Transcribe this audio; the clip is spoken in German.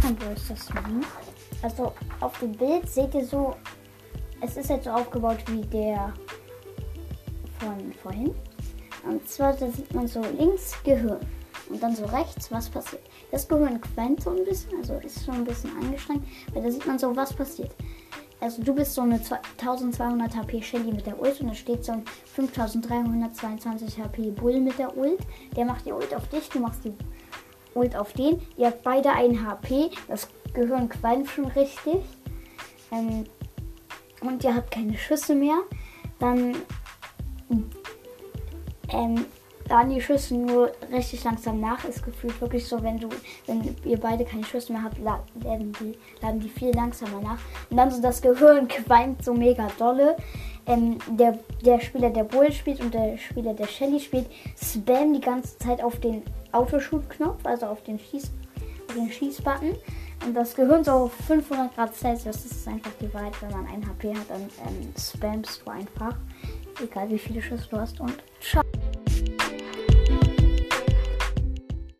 von Brawl Stars Meme. Also auf dem Bild seht ihr so, es ist jetzt so aufgebaut wie der von vorhin. Und zwar sieht man so links Gehirn und dann so rechts, was passiert. Das Gehirn quent so ein bisschen, also ist schon ein bisschen angestrengt, weil da sieht man so, was passiert. Also du bist so eine 1200 HP Shelly mit der Ult und da steht so ein 5322 HP Bull mit der Ult. Der macht die Ult auf dich, du machst die Ult auf den. Ihr habt beide ein HP, das Gehirn qualmt schon richtig. Ähm, und ihr habt keine Schüsse mehr. Dann ähm, laden die Schüsse nur richtig langsam nach. Ist gefühlt wirklich so, wenn du, wenn ihr beide keine Schüsse mehr habt, laden die, laden die viel langsamer nach. Und dann so das Gehirn qualmt so mega dolle. Ähm, der, der Spieler, der Bull spielt und der Spieler, der Shelly spielt, spammen die ganze Zeit auf den Autoshoot-Knopf, also auf den, Schieß, auf den Schießbutton. Und das Gehirn so auf 500 Grad Celsius, das ist einfach die Wahrheit. Wenn man ein HP hat, dann ähm, spammst du einfach. Egal wie viele Schüsse du hast und ciao.